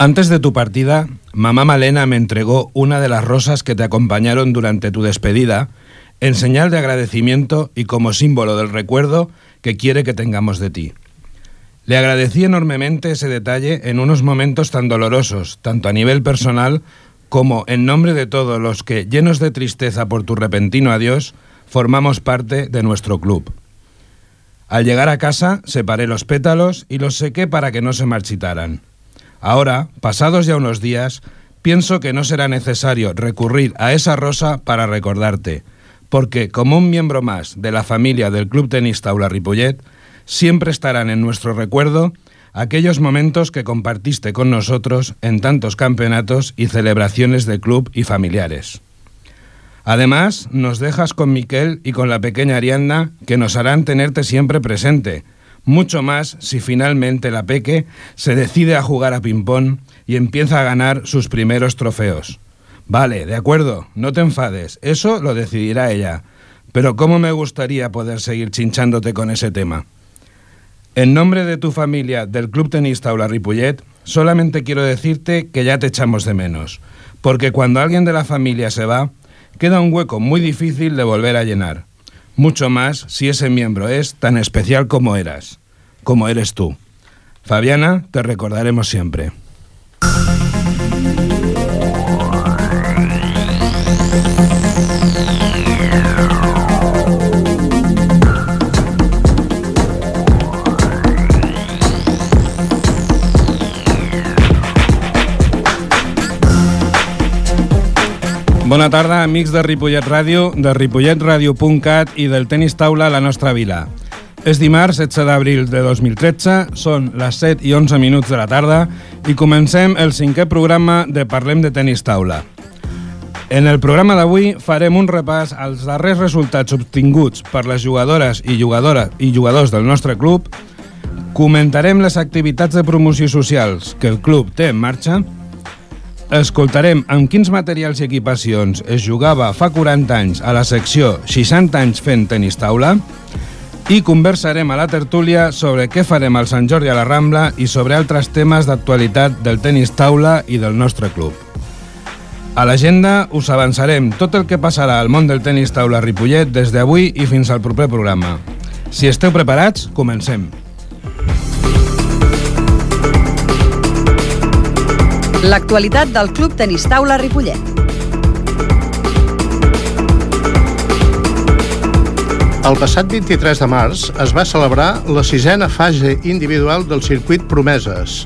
Antes de tu partida, mamá Malena me entregó una de las rosas que te acompañaron durante tu despedida, en señal de agradecimiento y como símbolo del recuerdo que quiere que tengamos de ti. Le agradecí enormemente ese detalle en unos momentos tan dolorosos, tanto a nivel personal como en nombre de todos los que, llenos de tristeza por tu repentino adiós, formamos parte de nuestro club. Al llegar a casa, separé los pétalos y los sequé para que no se marchitaran. Ahora, pasados ya unos días, pienso que no será necesario recurrir a esa rosa para recordarte, porque como un miembro más de la familia del Club Tenis Taula Ripollet, siempre estarán en nuestro recuerdo aquellos momentos que compartiste con nosotros en tantos campeonatos y celebraciones de club y familiares. Además, nos dejas con Miquel y con la pequeña Ariadna que nos harán tenerte siempre presente, mucho más si finalmente la Peque se decide a jugar a ping-pong y empieza a ganar sus primeros trofeos. Vale, de acuerdo, no te enfades, eso lo decidirá ella. Pero cómo me gustaría poder seguir chinchándote con ese tema. En nombre de tu familia del Club Tenista Taula Ripollet, solamente quiero decirte que ya te echamos de menos, porque cuando alguien de la familia se va, queda un hueco muy difícil de volver a llenar mucho más si ese miembro es tan especial como eras, como eres tú. Fabiana, te recordaremos siempre. Bona tarda, amics de Ripollet Ràdio, de ripolletradio.cat i del tenis taula a la nostra vila. És dimarts 16 d'abril de 2013, són les 7 i 11 minuts de la tarda i comencem el cinquè programa de Parlem de tenis taula. En el programa d'avui farem un repàs als darrers resultats obtinguts per les jugadores i, jugadora, i jugadors del nostre club, comentarem les activitats de promoció socials que el club té en marxa Escoltarem amb quins materials i equipacions es jugava fa 40 anys a la secció 60 anys fent tenis taula i conversarem a la tertúlia sobre què farem al Sant Jordi a la Rambla i sobre altres temes d'actualitat del tenis taula i del nostre club. A l'agenda us avançarem tot el que passarà al món del tenis taula Ripollet des d'avui i fins al proper programa. Si esteu preparats, comencem. L'actualitat del Club Tenis Taula Ripollet. El passat 23 de març es va celebrar la sisena fase individual del circuit Promeses,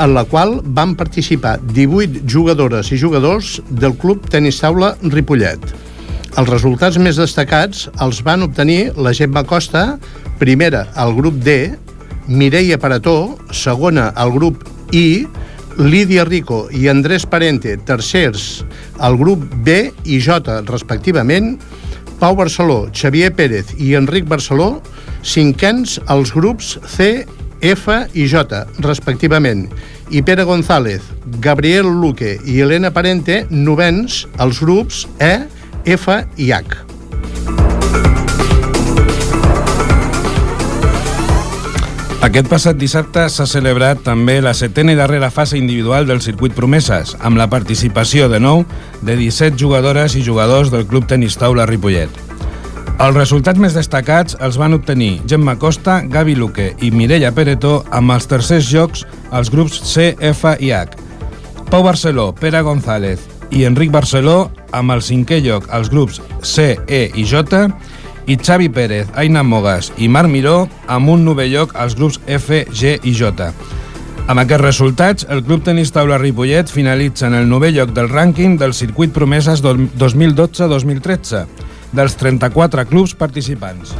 en la qual van participar 18 jugadores i jugadors del Club Tenis Taula Ripollet. Els resultats més destacats els van obtenir la Gemma Costa, primera al grup D, Mireia Parató, segona al grup I, Lídia Rico i Andrés Parente, tercers al grup B i J, respectivament, Pau Barceló, Xavier Pérez i Enric Barceló, cinquens als grups C, F i J, respectivament, i Pere González, Gabriel Luque i Helena Parente, novens als grups E, F i H. Aquest passat dissabte s'ha celebrat també la setena i darrera fase individual del circuit Promeses, amb la participació de nou de 17 jugadores i jugadors del Club Tenis Taula Ripollet. Els resultats més destacats els van obtenir Gemma Costa, Gavi Luque i Mireia Peretó amb els tercers jocs als grups C, F i H. Pau Barceló, Pere González i Enric Barceló amb el cinquè lloc als grups C, E i J i Xavi Pérez, Aina Mogas i Marc Miró amb un novè lloc als grups F, G i J. Amb aquests resultats, el Club Tenis Taula Ripollet finalitza en el novè lloc del rànquing del circuit Promeses 2012-2013, dels 34 clubs participants.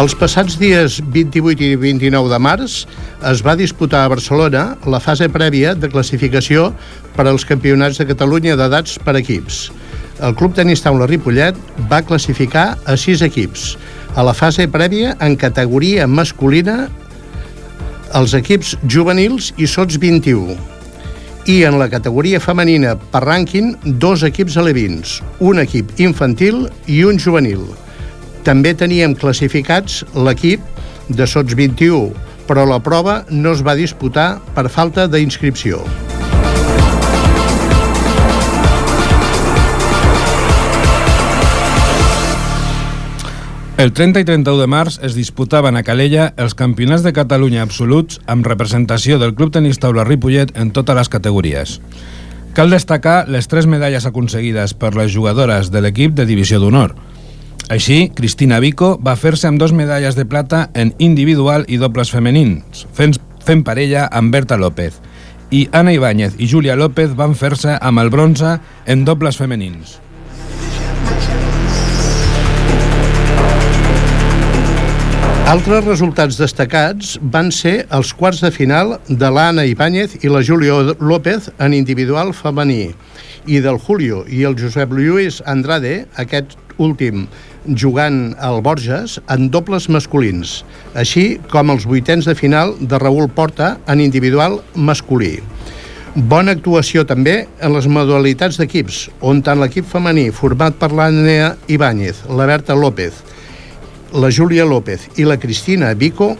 Els passats dies 28 i 29 de març es va disputar a Barcelona la fase prèvia de classificació per als campionats de Catalunya d'edats per equips. El Club Tenis Taula Ripollet va classificar a sis equips. A la fase prèvia, en categoria masculina, els equips juvenils i sots 21. I en la categoria femenina per rànquing, dos equips alevins, un equip infantil i un juvenil. També teníem classificats l'equip de sots 21 però la prova no es va disputar per falta d'inscripció. El 30 i 31 de març es disputaven a Calella els campionats de Catalunya absoluts amb representació del Club Tenis Taula Ripollet en totes les categories. Cal destacar les tres medalles aconseguides per les jugadores de l'equip de Divisió d'Honor. Així, Cristina Vico va fer-se amb dos medalles de plata en individual i dobles femenins, fent, fent parella amb Berta López, i Ana Ibáñez i Júlia López van fer-se amb el bronze en dobles femenins. Altres resultats destacats van ser els quarts de final de l'Anna Ibáñez i la Julio López en individual femení i del Julio i el Josep Lluís Andrade, aquest últim jugant al Borges, en dobles masculins, així com els vuitens de final de Raül Porta en individual masculí. Bona actuació també en les modalitats d'equips, on tant l'equip femení format per l'Anna Ibáñez, la Berta López, la Júlia López i la Cristina Vico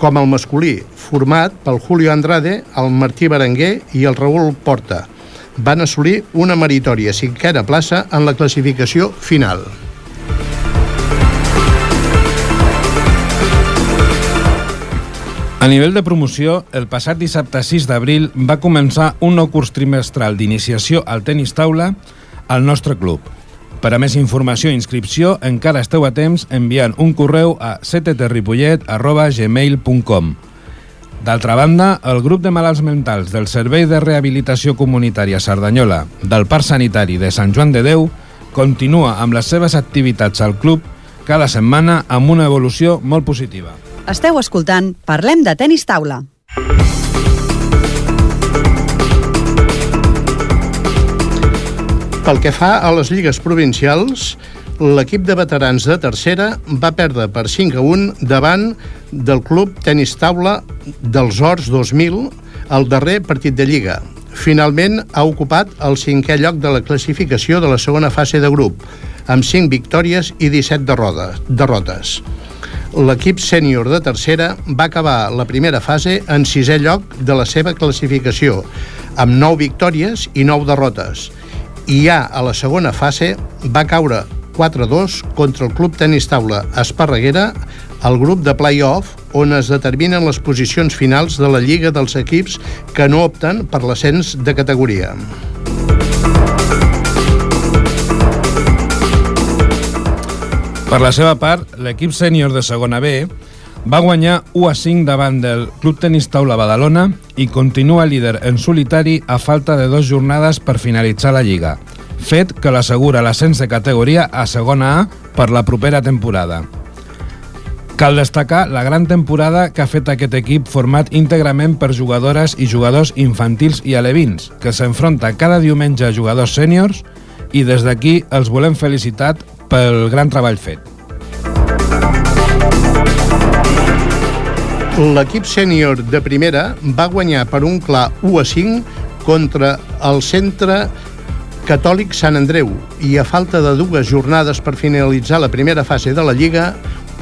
com el masculí, format pel Julio Andrade, el Martí Berenguer i el Raül Porta. Van assolir una meritòria cinquena plaça en la classificació final. A nivell de promoció, el passat dissabte 6 d'abril va començar un nou curs trimestral d'iniciació al tenis taula al nostre club. Per a més informació i inscripció, encara esteu a temps enviant un correu a cttripollet.gmail.com D'altra banda, el grup de malalts mentals del Servei de Rehabilitació Comunitària Cerdanyola del Parc Sanitari de Sant Joan de Déu continua amb les seves activitats al club cada setmana amb una evolució molt positiva. Esteu escoltant Parlem de tenis taula. Pel que fa a les lligues provincials, l'equip de veterans de tercera va perdre per 5 a 1 davant del club tenis taula dels Horts 2000 al darrer partit de Lliga. Finalment ha ocupat el cinquè lloc de la classificació de la segona fase de grup, amb 5 victòries i 17 derrotes. L'equip sènior de tercera va acabar la primera fase en sisè lloc de la seva classificació, amb 9 victòries i 9 derrotes, i ja a la segona fase va caure 4-2 contra el Club Tenis Taula Esparreguera al grup de play-off on es determinen les posicions finals de la Lliga dels equips que no opten per l'ascens de categoria. Per la seva part, l'equip sènior de segona B va guanyar 1 a 5 davant del Club Tenis Taula Badalona i continua líder en solitari a falta de dues jornades per finalitzar la Lliga, fet que l'assegura l'ascens de categoria a segona A per la propera temporada. Cal destacar la gran temporada que ha fet aquest equip format íntegrament per jugadores i jugadors infantils i alevins, que s'enfronta cada diumenge a jugadors sèniors i des d'aquí els volem felicitar pel gran treball fet. L'equip sènior de primera va guanyar per un clar 1 a 5 contra el centre catòlic Sant Andreu i a falta de dues jornades per finalitzar la primera fase de la Lliga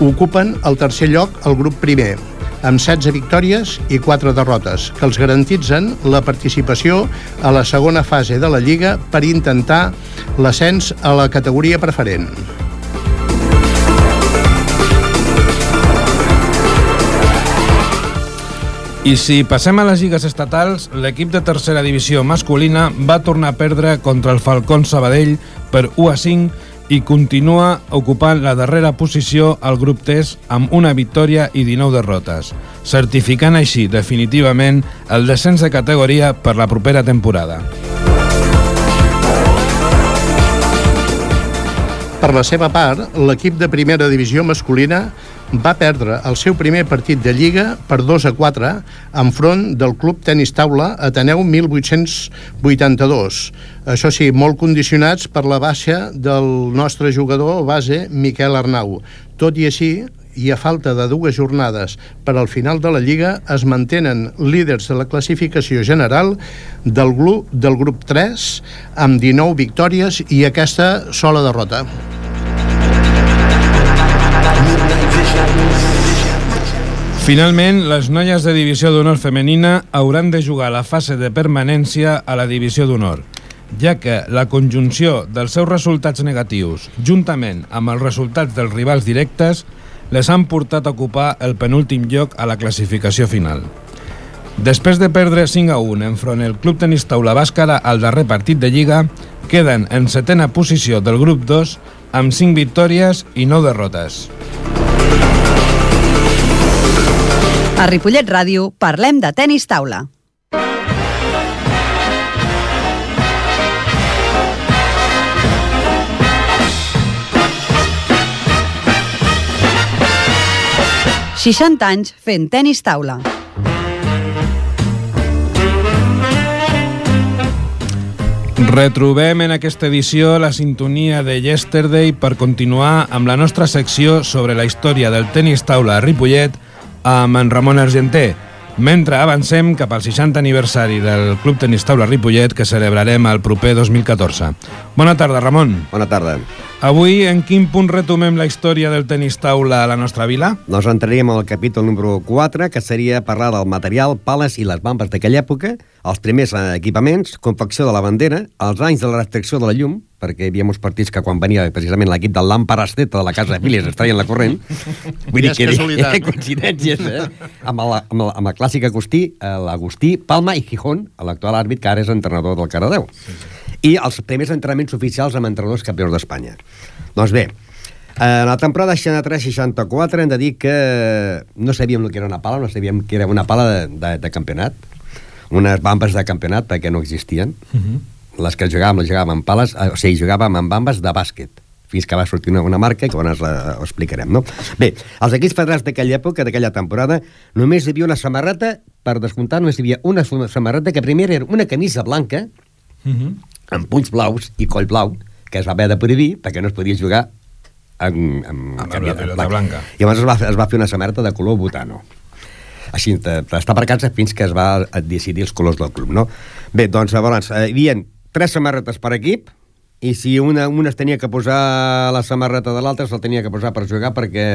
ocupen el tercer lloc el grup primer amb 16 victòries i 4 derrotes, que els garantitzen la participació a la segona fase de la Lliga per intentar l'ascens a la categoria preferent. I si passem a les lligues estatals, l'equip de tercera divisió masculina va tornar a perdre contra el Falcón Sabadell per 1 a 5 i continua ocupant la darrera posició al grup TES amb una victòria i 19 derrotes, certificant així definitivament el descens de categoria per la propera temporada. Per la seva part, l'equip de primera divisió masculina va perdre el seu primer partit de Lliga per 2 a 4 enfront del Club Tenis Taula Ateneu 1882. Això sí, molt condicionats per la baixa del nostre jugador base Miquel Arnau. Tot i així, i a falta de dues jornades per al final de la Lliga, es mantenen líders de la classificació general del grup, del grup 3 amb 19 victòries i aquesta sola derrota. Finalment, les noies de Divisió d'Honor Femenina hauran de jugar la fase de permanència a la Divisió d'Honor, ja que la conjunció dels seus resultats negatius, juntament amb els resultats dels rivals directes, les han portat a ocupar el penúltim lloc a la classificació final. Després de perdre 5 a 1 enfront el Club Tenis Taula Bàscara al darrer partit de Lliga, queden en setena posició del grup 2 amb 5 victòries i 9 derrotes. A Ripollet Ràdio parlem de tennis taula. Seixanta anys fent tennis taula. Retrobem en aquesta edició la sintonia de Yesterday per continuar amb la nostra secció sobre la història del tenis taula a Ripollet amb en Ramon Argenter, mentre avancem cap al 60 aniversari del Club Tenis Taula Ripollet que celebrarem el proper 2014. Bona tarda, Ramon. Bona tarda. Avui, en quin punt retomem la història del tenis taula a la nostra vila? Doncs entraríem al capítol número 4, que seria parlar del material, pales i les bambes d'aquella època, els primers equipaments, confecció de la bandera, els anys de la restricció de la llum, perquè hi havia molts partits que quan venia precisament l'equip del Lampard Esteta de la casa de Filies es traien la corrent. Vull dir que casualitat. coincidències, eh? Amb, la, amb, la, amb el clàssic Agustí, eh, l'Agustí Palma i Gijón, l'actual àrbit que ara és entrenador del Caradeu. Sí, sí i els primers entrenaments oficials amb entrenadors campions d'Espanya. Doncs bé, en la temporada 63-64 hem de dir que no sabíem el que era una pala, no sabíem que era una pala de, de, de campionat, unes bambes de campionat perquè no existien. Uh mhm. -huh. Les que jugàvem, les jugàvem amb pales, eh, o sigui, jugàvem amb bambes de bàsquet fins que va sortir una, una marca que llavors la, ho explicarem, no? Bé, els equips federats d'aquella època, d'aquella temporada, només hi havia una samarreta, per descomptar, només hi havia una samarreta que primer era una camisa blanca, uh mhm. -huh amb punys blaus i coll blau, que es va haver de prohibir perquè no es podia jugar amb, amb, amb la pilota blanca. I llavors es va, es va fer una samarreta de color butano. Així, està per casa fins que es va decidir els colors del club, no? Bé, doncs, llavors, eh, hi havia tres samarretes per equip, i si una, una es tenia que posar la samarreta de l'altra, se'l tenia que posar per jugar perquè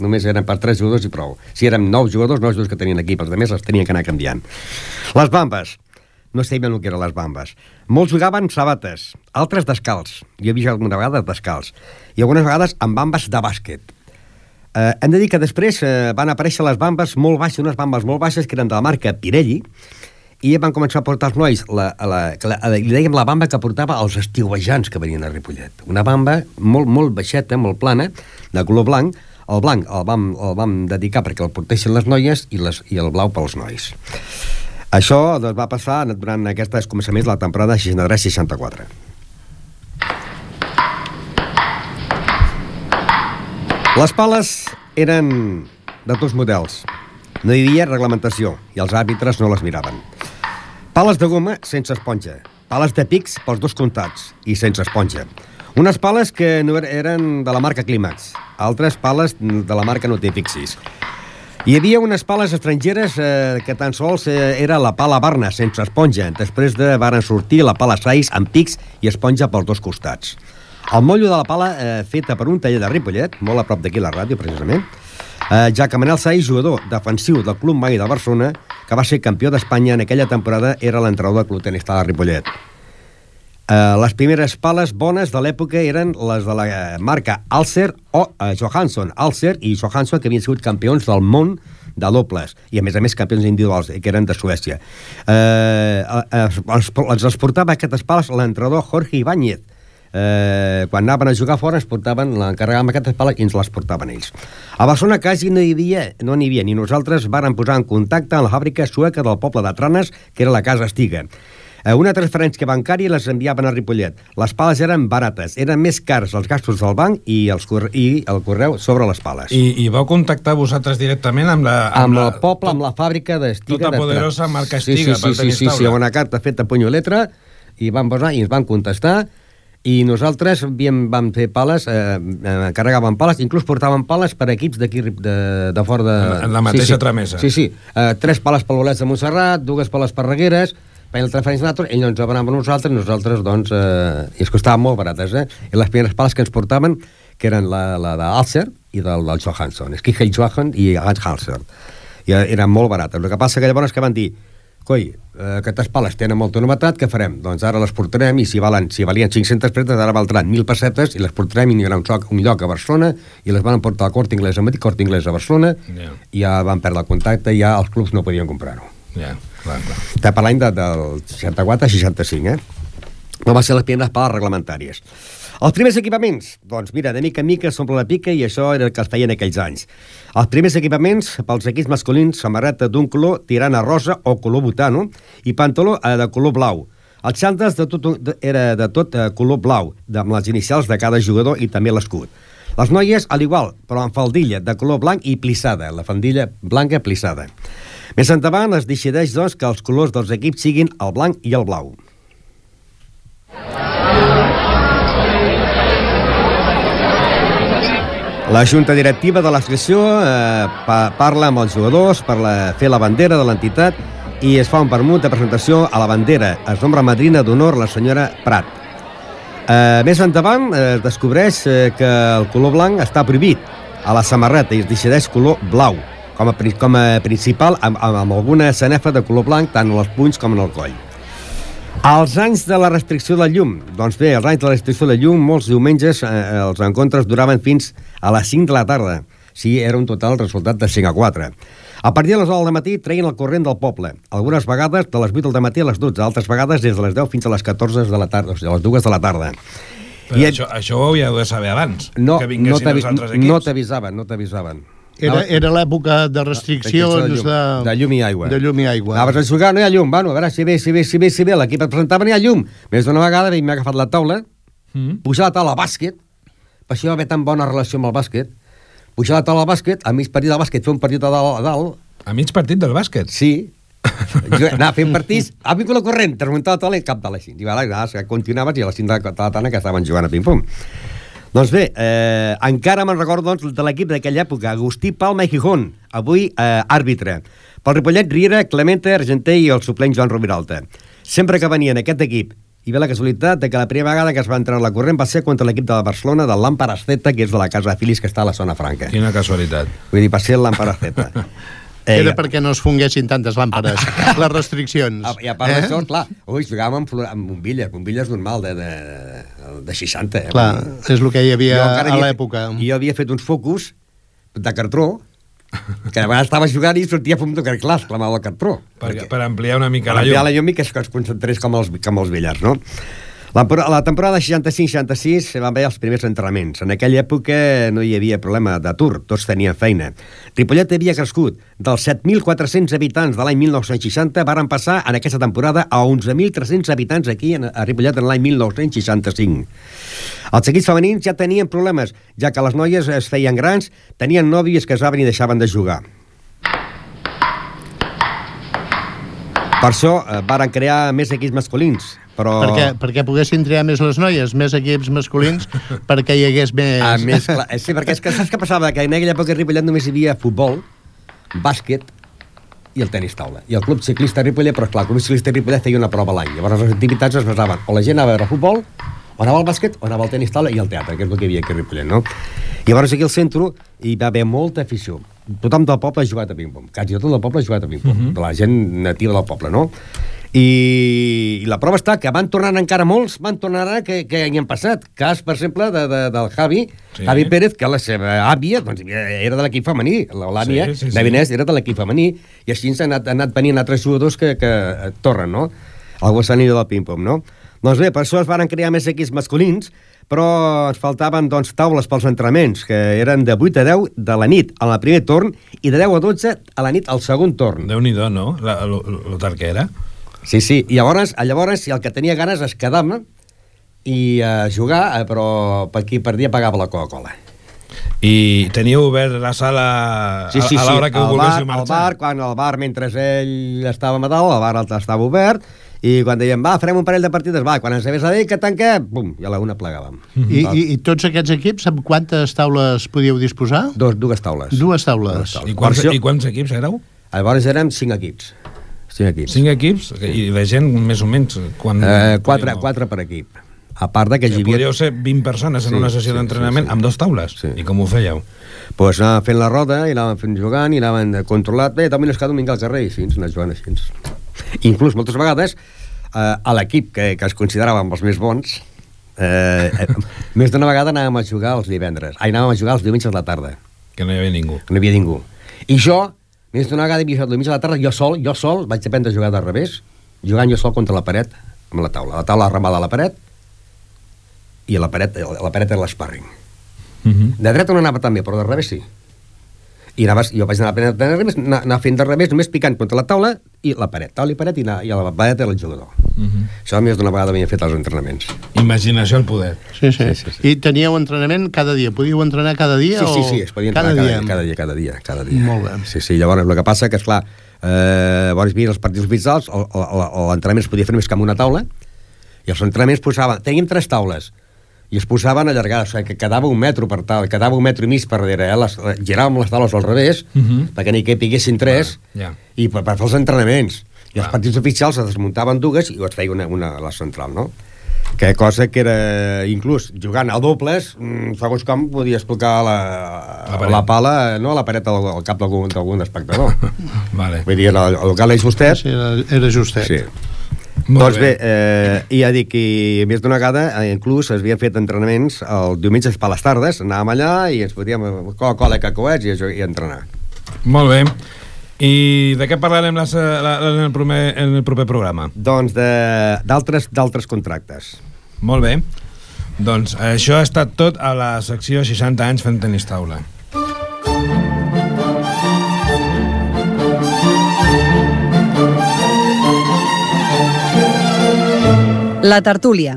només eren per tres jugadors i prou. Si eren nou jugadors, nou jugadors que tenien equip, els altres els tenien que anar canviant. Les bambes no sabien el que eren les bambes. Molts jugaven sabates, altres descalç. Jo he vist alguna vegada descalç. I algunes vegades amb bambes de bàsquet. Eh, hem de dir que després eh, van aparèixer les bambes molt baixes, unes bambes molt baixes que eren de la marca Pirelli, i van començar a portar els nois, la, la, la, la, li dèiem la bamba que portava els estiuejants que venien a Ripollet. Una bamba molt, molt baixeta, molt plana, de color blanc, el blanc el vam, el vam dedicar perquè el portessin les noies i, les, i el blau pels nois. Això doncs, va passar durant aquests començaments de la temporada 63-64. Les pales eren de tots models. No hi havia reglamentació i els àrbitres no les miraven. Pales de goma sense esponja. Pales de pics pels dos comptats i sense esponja. Unes pales que no er-, eren de la marca Clímax, altres pales de la marca No Fixis. Hi havia unes pales estrangeres eh, que tan sols eh, era la pala Barna, sense esponja. Després de varen sortir la pala Sais amb pics i esponja pels dos costats. El mollo de la pala, eh, feta per un taller de Ripollet, molt a prop d'aquí la ràdio, precisament, eh, ja que Manel Sais, jugador defensiu del Club Mai de Barcelona, que va ser campió d'Espanya en aquella temporada, era l'entrenador del Club Tenista de Ripollet. Uh, les primeres pales bones de l'època eren les de la uh, marca Alcer o uh, Johansson. Alcer i Johansson, que havien sigut campions del món de dobles, i a més a més campions individuals, que eren de Suècia. Uh, uh, els, els portava aquestes pales l'entrenador Jorge Ibáñez. Uh, quan anaven a jugar fora ens portaven, l'encarregàvem aquestes pales i ens les portaven ells. A Barcelona quasi no hi havia, no n'hi havia, ni nosaltres vàrem posar en contacte amb la fàbrica sueca del poble de Tranes, que era la Casa Estiga. Eh, una transferència bancària les enviaven a Ripollet. Les pales eren barates, eren més cars els gastos del banc i, els i el correu sobre les pales. I, i vau contactar vosaltres directament amb la... Amb, amb la, el poble, tot, amb la fàbrica d'Estiga. Tota de poderosa marca Estiga. Sí, sí, sí, sí, sí, sí, una carta feta a puny i letra i van posar i ens van contestar i nosaltres havíem, vam fer pales, eh, eh, carregàvem pales, inclús portàvem pales per equips d'aquí de, de fora de... En la mateixa sí, sí. tramesa. Sí, sí. Eh, tres pales pel Bolets de Montserrat, dues pales per Regueres, feien el transferència nosaltres, ells ens a nosaltres, nosaltres, doncs, eh, i es costaven molt barates, eh? I les primeres pales que ens portaven, que eren la, la d'Alcer i del, del Johansson, Skihel Johansson i Hans Halser. I eh, eren molt barates. El que passa que llavors que van dir coi, eh, aquestes pales tenen molta novetat, què farem? Doncs ara les portarem i si, valen, si valien 500 pessetes, ara valdran 1.000 pessetes i les portarem i n'hi haurà un, soc, un lloc a Barcelona i les van portar al Cort Inglés a Madrid, Cort Inglés a Barcelona Ja. i ja van perdre el contacte i ja els clubs no podien comprar-ho. Ja, clar, clar. Està parlant de, del 64 a 65, eh? No va ser les primeres pales reglamentàries. Els primers equipaments, doncs mira, de mica en mica s'omple la pica i això era el que es feia en aquells anys. Els primers equipaments pels equips masculins, samarreta d'un color tirant a rosa o color butano i pantaló eh, de color blau. Els xantes de tot, de, era de tot eh, color blau, amb les inicials de cada jugador i també l'escut. Les noies, al igual, però amb faldilla de color blanc i plissada, la faldilla blanca plissada. Més endavant es decideix, doncs, que els colors dels equips siguin el blanc i el blau. La junta directiva de l'associació eh, pa parla amb els jugadors per la, fer la bandera de l'entitat i es fa un permut de presentació a la bandera. Es nombra madrina d'honor la senyora Prat. Eh, més endavant eh, es descobreix eh, que el color blanc està prohibit a la samarreta i es decideix color blau com a, com a principal amb, amb, alguna sanefa de color blanc tant als punys com en el coll. Els anys de la restricció del llum. Doncs bé, els anys de la restricció del llum, molts diumenges eh, els encontres duraven fins a les 5 de la tarda. Sí, era un total resultat de 5 a 4. A partir de les 9 del matí treien el corrent del poble. Algunes vegades de les 8 del matí a les 12, altres vegades des de les 10 fins a les 14 de la tarda, o sigui, a les 2 de la tarda. Però I- això, això ho hauríeu de saber abans, No, que no vinguessin t'avi- els altres equips. no t'avisaven, no t'avisaven. Era, era l'època de restriccions de, llum, de, de llum i aigua. De llum i aigua. Anaves a jugar, no hi ha llum. Bueno, a veure si ve, si ve, si ve, si ve. L'equip et presentava, no hi ha llum. Més d'una vegada m'he agafat la taula, Mm. pujar la taula a bàsquet, per això va haver tan bona relació amb el bàsquet, pujar la taula a bàsquet, a mig partit de bàsquet, fer un partit a dalt, a dalt A mig partit del bàsquet. sí, jo anava a fer un partit, ha vingut la corrent, t'has muntat la taula i cap de les 5. I ara continuaves i a les 5 de la tarda que estaven jugant a ping-pong. Doncs bé, eh, encara me'n recordo doncs, de l'equip d'aquella època, Agustí Palma i Gijón, avui eh, àrbitre. Pel Ripollet, Riera, Clemente, Argenter i el suplent Joan Roviralta. Sempre que venia en aquest equip, hi ve la casualitat de que la primera vegada que es va entrar a la corrent va ser contra l'equip de la Barcelona del Lampar Azeta, que és de la casa de Filis, que està a la zona franca. Quina casualitat. Vull dir, va ser el Lampar Azeta. Era perquè no es fonguessin tantes làmpades, les restriccions. A, I a part eh? d'això, clar, ui, jugàvem amb, amb bombilles, bombilles normal de, de, de 60. Eh? Clar, és el que hi havia a l'època. Jo havia fet uns focus de cartró, que a vegades estava jugant i sortia fum de car- clar, es clamava el cartró. Per, per ampliar una mica per la ampliar llum. la llum i que es, que es concentrés com els, com els billars, no? La, la temporada 65-66 van haver els primers entrenaments. En aquella època no hi havia problema d'atur, tots tenien feina. Ripollet havia crescut dels 7.400 habitants de l'any 1960, varen passar en aquesta temporada a 11.300 habitants aquí a Ripollet en l'any 1965. Els equips femenins ja tenien problemes, ja que les noies es feien grans, tenien nòvies que casaven i deixaven de jugar. Per això eh, varen crear més equips masculins, però... Perquè, perquè poguessin triar més les noies, més equips masculins, perquè hi hagués més... A més, clar, eh, sí, perquè és que saps què passava? Que en aquella època a Ripollet només hi havia futbol, bàsquet i el tenis taula. I el club ciclista Ripollet, però clar, el club ciclista Ripollet feia una prova l'any. Llavors les activitats es basaven o la gent anava a veure futbol, o anava al bàsquet, o anava al tenis taula i al teatre, que és el que hi havia aquí a Ripollet, no? I llavors aquí al centre hi va haver molta afició. Tothom del poble ha jugat a ping-pong. Quasi tot el poble ha jugat a ping-pong. de la gent nativa del poble, no? I, I la prova està que van tornant encara molts, van tornar ara que, que hi han passat. Cas, per exemple, de, de, del Javi, Sí. Javi Pérez, que la seva àvia doncs, era de l'equip femení, l'Olània, Sí, sí, sí. Davinès era de l'equip femení, i així ens han anat, han anat venint altres jugadors que, que tornen, no? Algú s'ha anat del ping-pong, no? Doncs bé, per això es van crear més equips masculins, però ens faltaven doncs, taules pels entrenaments, que eren de 8 a 10 de la nit al primer torn i de 10 a 12 a la nit al segon torn. Déu-n'hi-do, no? La, lo, lo tard que era. Sí, sí, i llavors, llavors si el que tenia ganes es quedava i a jugar, eh, però per qui perdia pagava la Coca-Cola. I teníeu obert la sala Sí, sí, a, a sí. l'hora que al bar, volguéssiu al marxar? bar, quan el bar, mentre ell estava a dalt, el bar estava obert, i quan dèiem, va, farem un parell de partides, va, quan ens hagués a dir que tanquem, bum, i a la una plegàvem. I, i, I tots aquests equips, amb quantes taules podíeu disposar? Dos, dues taules. Dues taules. I quants, Per això- I quants equips éreu? Llavors érem cinc equips. Cinc equips. Cinc equips? I la gent, més o menys, quan... Eh, quatre, quatre per equip. A part de que hi havia... podíeu ser 20 persones en Sí, una sessió sí, d'entrenament sí, sí. amb dos taules. Sí. I com ho fèieu? pues, anàvem fent la roda, i anàvem fent jugant, i anàvem controlat. Bé, també és cada domingo al carrer, i fins, anar jugant així. Inclús, moltes vegades, eh, a l'equip que, que es consideràvem els més bons, eh, eh, més d'una vegada anàvem a jugar els divendres. Ai, anàvem a jugar els diumenges a la tarda, Que no hi havia ningú. no hi havia ningú. I jo, més d'una vegada havia jugat el diumenge a la tarda, jo sol, jo sol, vaig aprendre a jugar de revés, jugant jo sol contra la paret, amb la taula. La taula arramada a la paret, i a la paret, a la paret era l'esparring. Uh -huh. De dreta no anava tan bé, però de revés sí. I anaves, jo vaig anar a de revés, anar, anar fent de revés, només picant contra la taula i la paret, taula i paret, i, anar, i a la paret era el jugador. Uh -huh. Això més d'una vegada havia fet els entrenaments. Imaginació al poder. Sí, sí. Sí, sí, sí. I teníeu entrenament cada dia? Podíeu entrenar cada dia? Sí, sí, o... sí, es podia cada entrenar dia? cada, dia, cada dia, cada dia. Molt bé. Sí, sí, llavors el que passa que, esclar, eh, llavors hi havia els partits oficials, o, o, o, o l'entrenament es podia fer només que amb una taula, i els entrenaments posaven, teníem tres taules, i es posaven allargades, o sigui, que quedava un metro per tal, quedava un metro i mig per darrere, eh? les, giràvem les taules al revés, uh Mhm. -huh. perquè n'hi capiguessin tres, Ja. i per, per fer els entrenaments. I els partits oficials es desmuntaven dues i es feia una, una a la central, no? Que cosa que era, inclús, jugant a dobles, mm, segons com podia explicar la, La la, paret. la pala no, a la paret al, al cap d'algun espectador. Vale. Vull dir, el, el local és justet. Sí, era, era justet. Sí. Molt doncs bé, eh, i ja dic que més d'una vegada eh, inclús es havien fet entrenaments el diumenge per les tardes, anàvem allà i ens podíem Coca-Cola, cacahuets i, a jo- i a entrenar. Molt bé. I de què parlarem la, la, la, en, el proper, en el proper programa? Doncs de- d'altres d'altres contractes. Molt bé. Doncs això ha estat tot a la secció 60 anys fent tenis taula. La tertúlia.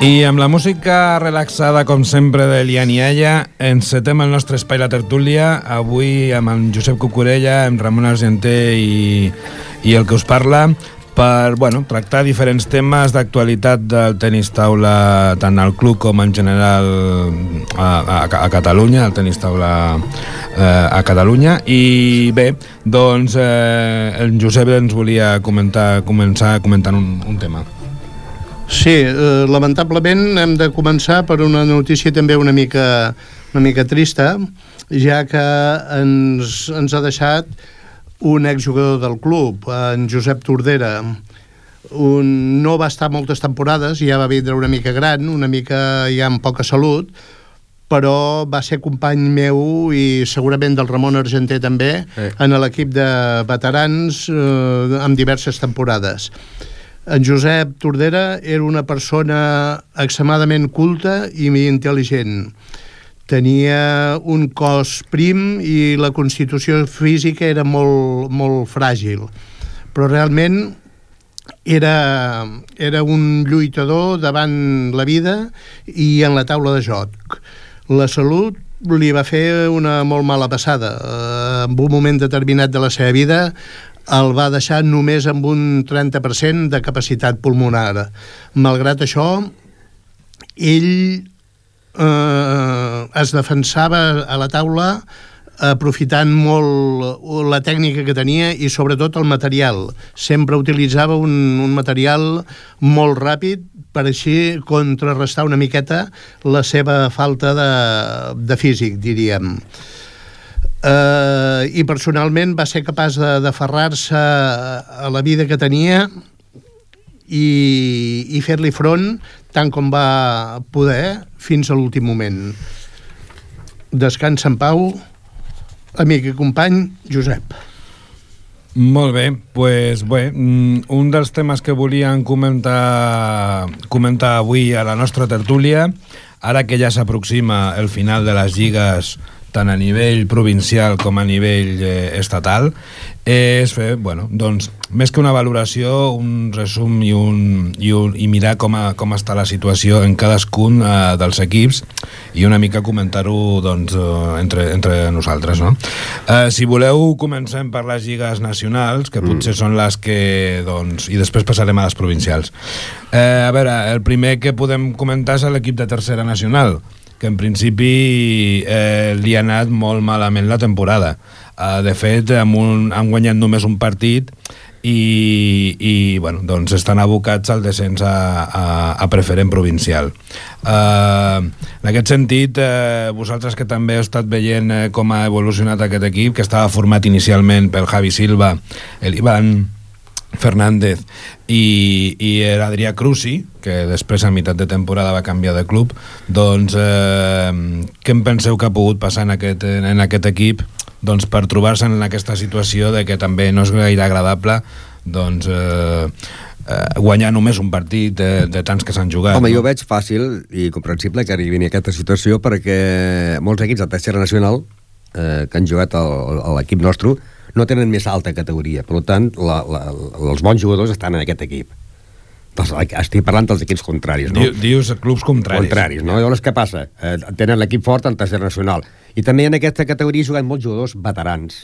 I amb la música relaxada, com sempre, de Lianialla, encetem el nostre espai La Tertúlia, avui amb en Josep Cucurella, amb Ramon Argenter i, i el que us parla, per bueno, tractar diferents temes d'actualitat del tenis taula tant al club com en general a, a, a Catalunya, el tenis taula eh, a Catalunya i bé, doncs eh, el Josep ens volia comentar, començar comentant un, un tema. Sí, eh, lamentablement hem de començar per una notícia també una mica, una mica trista, ja que ens, ens ha deixat un exjugador del club, en Josep Tordera. Un, no va estar moltes temporades, ja va vindre una mica gran, una mica ja amb poca salut, però va ser company meu i segurament del Ramon Argenter també Sí. en l'equip de veterans eh, amb diverses temporades. En Josep Tordera era una persona extremadament culta i intel·ligent. Tenia un cos prim i la constitució física era molt, molt fràgil. Però realment era, era un lluitador davant la vida i en la taula de joc. La salut li va fer una molt mala passada. Eh, en un moment determinat de la seva vida el va deixar només amb un 30% de capacitat pulmonar. Malgrat això, ell eh, es defensava a la taula aprofitant molt la tècnica que tenia i sobretot el material. Sempre utilitzava un, un material molt ràpid per així contrarrestar una miqueta la seva falta de, de físic, diríem. Uh, I personalment va ser capaç d'aferrar-se a la vida que tenia i, i fer-li front tant com va poder fins a l'últim moment. Descansa en pau, amic i company, Josep. Molt bé, pues bé, mm, un dels temes que volíem comentar, comentar avui a la nostra tertúlia, ara que ja s'aproxima el final de les lligues tant a nivell provincial com a nivell eh, estatal, és fer, bueno, doncs, més que una valoració, un resum i, un, i, un, i mirar com, a, com està la situació en cadascun eh, dels equips i una mica comentar-ho doncs, eh, entre, entre nosaltres. No? Eh, si voleu, comencem per les lligues nacionals, que potser són les que... Doncs, I després passarem a les provincials. Eh, a veure, el primer que podem comentar és l'equip de tercera nacional, que en principi eh, li ha anat molt malament la temporada. Eh, de fet, amb un, han guanyat només un partit i, i bueno, doncs estan abocats al descens a, a, a preferent provincial. Uh, en aquest sentit, uh, vosaltres que també heu estat veient uh, com ha evolucionat aquest equip, que estava format inicialment pel Javi Silva, el Ivan Fernández i, i l'Adrià Cruci, que després a meitat de temporada va canviar de club, doncs eh, què en penseu que ha pogut passar en aquest, en aquest equip doncs, per trobar-se en aquesta situació de que també no és gaire agradable doncs, eh, eh, guanyar només un partit de, de tants que s'han jugat. Home, no? jo veig fàcil i comprensible que arribi a aquesta situació perquè molts equips de tercera nacional eh, que han jugat a l'equip nostre no tenen més alta categoria. Per tant, la, la, els bons jugadors estan en aquest equip. Doncs estic parlant dels equips contraris, no? Dius clubs contraris. Contraris, no? Llavors, què passa? Eh, tenen l'equip fort en tercera nacional. I també en aquesta categoria juguen molts jugadors veterans.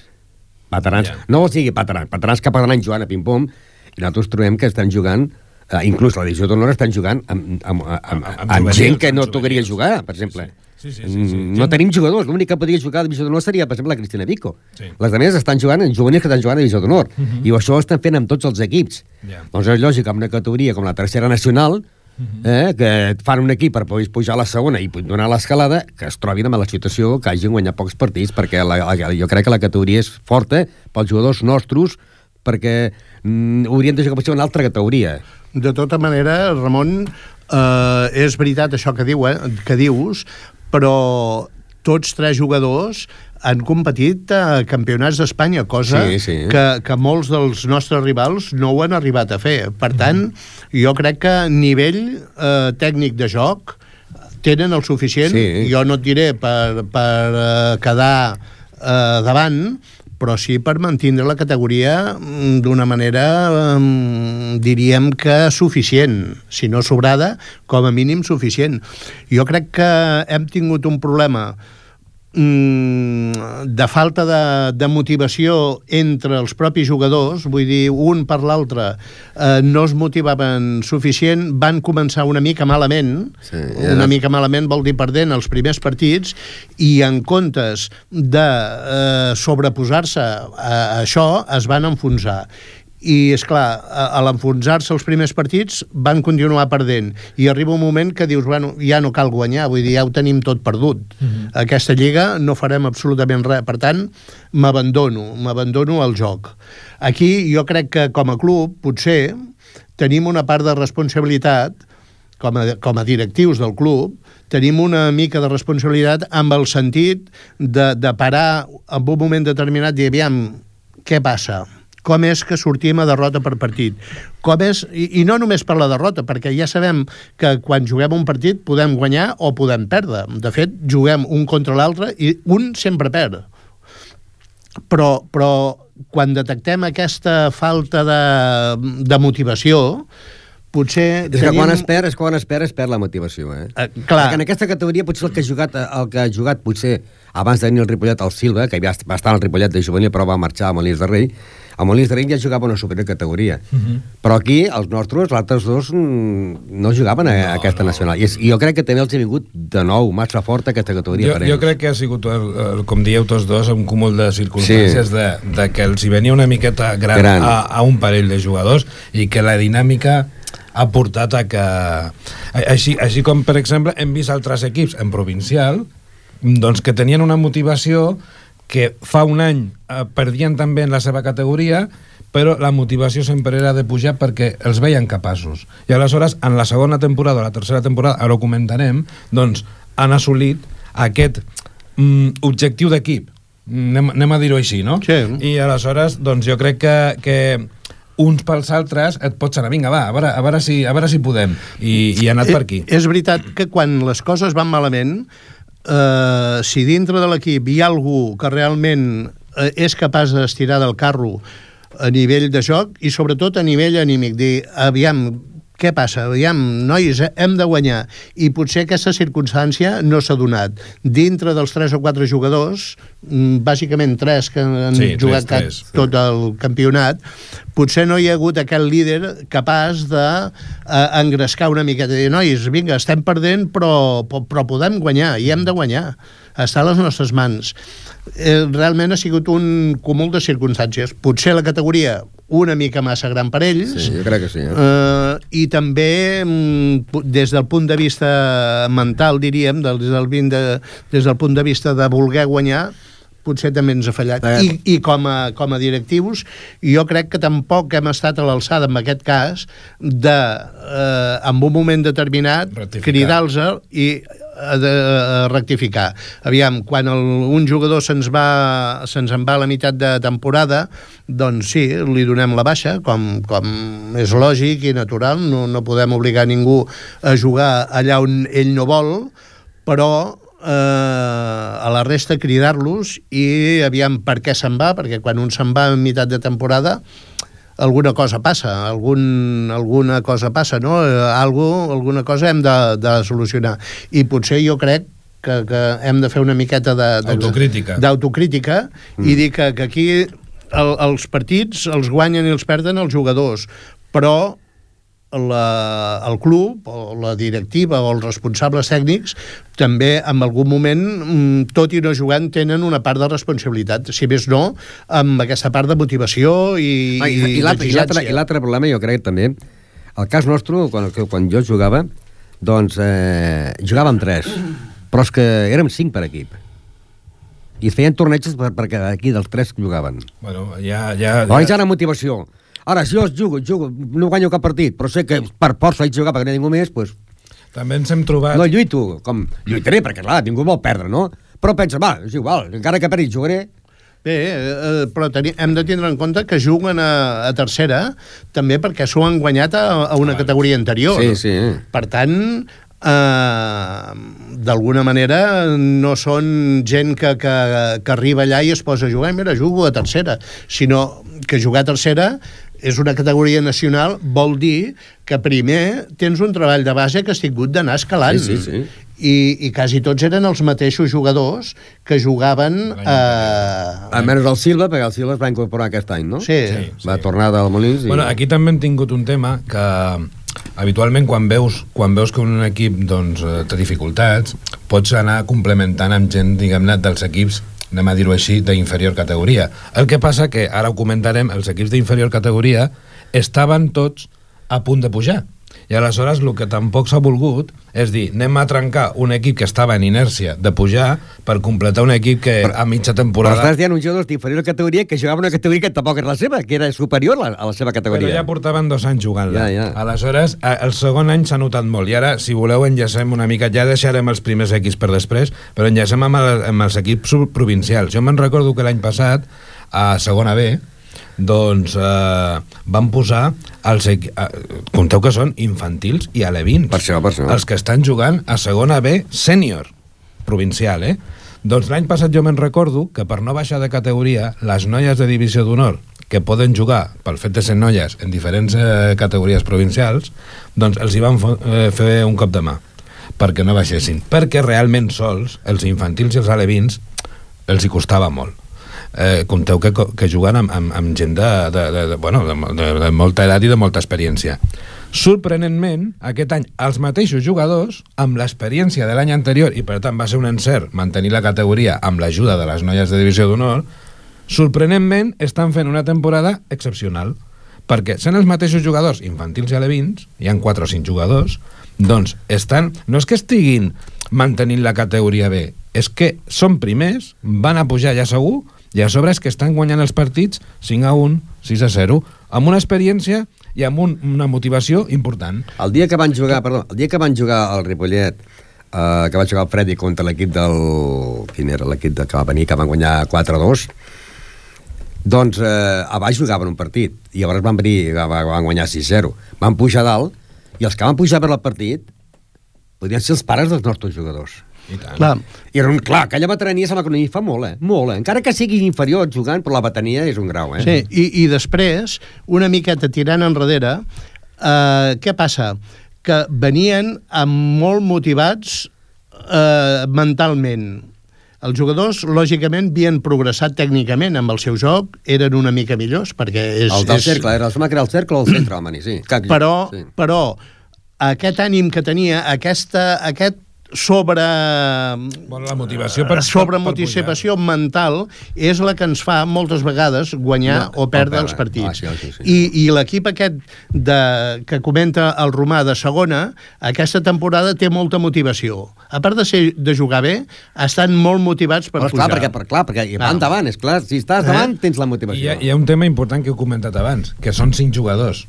Veterans. Yeah. No vols dir veterans, veterans que poden jugant a ping-pong, i nosaltres trobem que estan jugant eh, inclús la divisió d'honor estan jugant amb, amb, amb, amb, amb, amb gent que no tocaria jugar, per exemple. Sí. Sí, sí, sí, sí. No tenim jugadors, l'únic que podria jugar a divisió d'honor seria, per exemple, la Cristina Vico. Sí. Les altres estan jugant en juvenils que estan jugant a divisió d'honor. Uh -huh. I això ho estan fent amb tots els equips. Yeah. Doncs és lògic, amb una categoria com la tercera nacional, Uh -huh. eh, que fan un equip per poder pujar a la segona i donar l'escalada, que es trobin amb la situació que hagin guanyat pocs partits, perquè la, la, jo crec que la categoria és forta pels jugadors nostres, perquè mm, haurien de jugar potser una altra categoria. De tota manera, Ramon, eh, és veritat això que, diu, eh, que dius, però tots tres jugadors han competit a campionats d'Espanya, cosa sí, sí. Que, que molts dels nostres rivals no ho han arribat a fer. Per tant, jo crec que nivell eh, tècnic de joc tenen el suficient, sí. jo no et diré per, per eh, quedar eh, davant, però sí per mantindre la categoria mm, d'una manera, um, diríem que suficient, si no sobrada, com a mínim suficient. Jo crec que hem tingut un problema de falta de, de motivació entre els propis jugadors, vull dir, un per l'altre eh, no es motivaven suficient, van començar una mica malament, sí, ja una mica malament vol dir perdent els primers partits, i en comptes de eh, sobreposar-se a això, es van enfonsar i, és clar, a, a l'enfonsar-se els primers partits van continuar perdent i arriba un moment que dius, bueno, ja no cal guanyar, vull dir, ja ho tenim tot perdut. Mm -hmm. Aquesta lliga no farem absolutament res, per tant, m'abandono, m'abandono al joc. Aquí jo crec que com a club, potser, tenim una part de responsabilitat com a, com a directius del club, tenim una mica de responsabilitat amb el sentit de, de parar en un moment determinat i aviam, què passa? Com és que sortim a derrota per partit. Com és, i, I no només per la derrota, perquè ja sabem que quan juguem un partit podem guanyar o podem perdre. De fet, juguem un contra l'altre i un sempre perd. Però, però quan detectem aquesta falta de, de motivació, potser... És tenim... que quan es perd, és quan es perd, es perd la motivació, eh? Uh, clar. Perquè en aquesta categoria potser el que ha jugat, el que ha jugat potser abans de venir el Ripollet al Silva, que ja va estar al Ripollet de juvenil però va marxar a Molins de Rei, a Molins de Rei ja jugava una superior categoria. Uh mhm. -huh. Però aquí, els nostres, altres dos, mm, no jugaven a, no, aquesta no. nacional. I, és, I jo crec que també els ha vingut de nou massa fort aquesta categoria jo, per ells. Jo crec que ha sigut, el, el, com dieu tots dos, un cúmul de circumstàncies sí. de, de que els hi venia una miqueta gran, gran. A, a un parell de jugadors i que la dinàmica ha portat a que... Així, així com, per exemple, hem vist altres equips en provincial doncs que tenien una motivació que fa un any eh, perdien també en la seva categoria, però la motivació sempre era de pujar perquè els veien capaços. I aleshores, en la segona temporada o la tercera temporada, ara ho comentarem, doncs han assolit aquest mm, objectiu d'equip. Anem, anem a dir-ho així, no? Sí. I aleshores, doncs jo crec que, que uns pels altres et pots anar, vinga, va, a veure, a veure, si, a veure si podem. I, i ha anat per aquí. És veritat que quan les coses van malament, eh, si dintre de l'equip hi ha algú que realment eh, és capaç d'estirar del carro a nivell de joc i sobretot a nivell anímic, dir, aviam, què passa? Aviam, nois, eh, hem de guanyar. I potser aquesta circumstància no s'ha donat. Dintre dels tres o quatre jugadors, mm, bàsicament tres que han Sí, jugat tres, tres. tot el campionat, potser no hi ha hagut aquest líder capaç de eh, engrescar una miqueta i dir, nois, vinga, estem perdent, però, però podem guanyar, i hem de guanyar. Està a les nostres mans. Eh, realment ha sigut un cúmul de circumstàncies. Potser la categoria una mica massa gran per ells, Sí, jo crec que sí. Eh? Uh, i també mm, des del punt de vista mental, diríem, des, del, de, des del punt de vista de voler guanyar, potser també ens ha fallat. Eh. I, I com a, com a directius, jo crec que tampoc hem estat a l'alçada, en aquest cas, de, eh, en un moment determinat, cridar-los i eh, de eh, rectificar. Aviam, quan el, un jugador se'ns va, se'ns en va a la meitat de temporada, doncs sí, li donem la baixa, com, com és lògic i natural, no, no podem obligar ningú a jugar allà on ell no vol, però eh, a la resta cridar-los i aviam per què se'n va, perquè quan un se'n va en meitat de temporada alguna cosa passa, algun, alguna cosa passa, no? Eh, Algo, alguna cosa hem de, de solucionar. I potser jo crec que, que hem de fer una miqueta Autocrítica. D'autocrítica mm. i dir que, que aquí el, els partits els guanyen i els perden els jugadors, però la, el club o la directiva o els responsables tècnics també en algun moment mm, tot i no jugant tenen una part de responsabilitat si més no amb aquesta part de motivació i, Ah, I, i, l'altre- problema, jo crec també, el cas nostre, quan, quan jo jugava, doncs eh, jugàvem tres, però és que érem cinc per equip. I es feien tornejos per, perquè aquí dels tres que jugaven. Bueno, ja... ja, Llavors ja era motivació. Ara, si jo jugo, jugo, no guanyo cap partit, però sé que per força haig de jugar perquè no hi ha ningú més, doncs També ens hem trobat... no lluito, com lluitaré, perquè clar, ningú vol perdre, no? Però pensa, va, és igual, encara que perdi jugaré, Bé, eh, però teni, hem de tindre en compte que juguen a, a tercera també perquè s'ho han guanyat a, a una categoria anterior. Sí, sí. Per tant, eh, d'alguna manera no són gent que, que, que arriba allà i es posa a jugar, mira, jugo a tercera, sinó que jugar a tercera és una categoria nacional, vol dir que primer tens un treball de base que has tingut d'anar escalant. Sí, sí, sí. I, I quasi tots eren els mateixos jugadors que jugaven... Eh, almenys el Silva, perquè el Silva es va incorporar aquest any, no? sí, Sí. sí. Va tornar del Molins i... Bueno, aquí també hem tingut un tema que habitualment quan veus, quan veus que un equip doncs, eh, té dificultats, pots anar complementant amb gent, diguem-ne, dels equips anem a dir-ho així, d'inferior categoria. El que passa que, ara ho comentarem, els equips d'inferior categoria estaven tots a punt de pujar. I aleshores el que tampoc s'ha volgut és dir, anem a trencar un equip que estava en inèrcia de pujar per completar un equip que Però- a mitja Però temporada... estàs dient uns jugadors d'inferior categoria que jugaven una categoria que tampoc era la seva, que era superior a la, seva Però categoria. ja portaven dos anys jugant-la. Ja, ja. Aleshores, el segon any s'ha notat molt. I ara, si voleu, enllacem una mica. Ja deixarem els primers equips per després, però enllacem amb, el, amb els equips provincials. Jo me'n recordo que l'any passat, a segona B, doncs eh, van posar els eh, compteu que són infantils i alevins Per això, per això. els que estan jugant a segona B sènior provincial, eh? Doncs l'any passat jo me'n recordo que per no baixar de categoria, les noies de divisió d'honor que poden jugar pel fet de ser noies en diferents eh, categories provincials, doncs els hi van eh, fer un cop de mà perquè no baixessin. Perquè realment sols, els infantils i els alevins, els hi costava molt. Eh, compteu que, que juguen amb, amb, amb gent de, de, de, de, bueno, de, de, de molta edat i de molta experiència. Sorprenentment, aquest any, els mateixos jugadors, amb l'experiència de l'any anterior, i per tant va ser un encert mantenir la categoria amb l'ajuda de les noies de divisió d'honor, sorprenentment estan fent una temporada excepcional perquè sent els mateixos jugadors infantils i alevins, hi han 4 o 5 jugadors, doncs estan, no és que estiguin mantenint la categoria B, és que són primers, van a pujar ja segur, i a sobre és que estan guanyant els partits 5 a 1, 6 a 0, amb una experiència i amb un, una motivació important. El dia que van jugar, perdó, el dia que van jugar al Ripollet, eh, que va jugar el Freddy contra l'equip del... Quin era l'equip que va venir, que van guanyar 4-2, doncs eh, a baix jugaven un partit, i llavors van venir, van, guanyar 6-0. Van pujar a dalt, i els que van pujar per el partit podrien ser els pares dels nostres jugadors. I tant. Clar, I era un, clar, aquella veterania no hi fa molt, eh? Molt, eh? Encara que sigui inferior jugant, però la veterania és un grau, eh? Sí, i, i després, una miqueta tirant enrere, eh, què passa? Que venien amb molt motivats eh, mentalment. Els jugadors, lògicament, havien progressat tècnicament amb el seu joc, eren una mica millors, perquè és... El del és... cercle, era, sembla que era el cercle o el centre, home, sí. Però, sí. però aquest ànim que tenia, aquesta, aquest sobre Bueno, la motivació per, sobre per- per motivació mental és la que ens fa moltes vegades guanyar No, o perdre els partits. Ah, sí, sí, sí. I, i l'equip aquest de, que comenta el Romà de segona, aquesta temporada té molta motivació. A part de, ser, de jugar bé, estan molt motivats per Però, pujar. esclar, perquè, per, clar, perquè Clar. van davant, és clar. Si estàs Eh? davant, tens la I hi, motivació. ha, hi ha un tema important que heu comentat abans, que són cinc jugadors.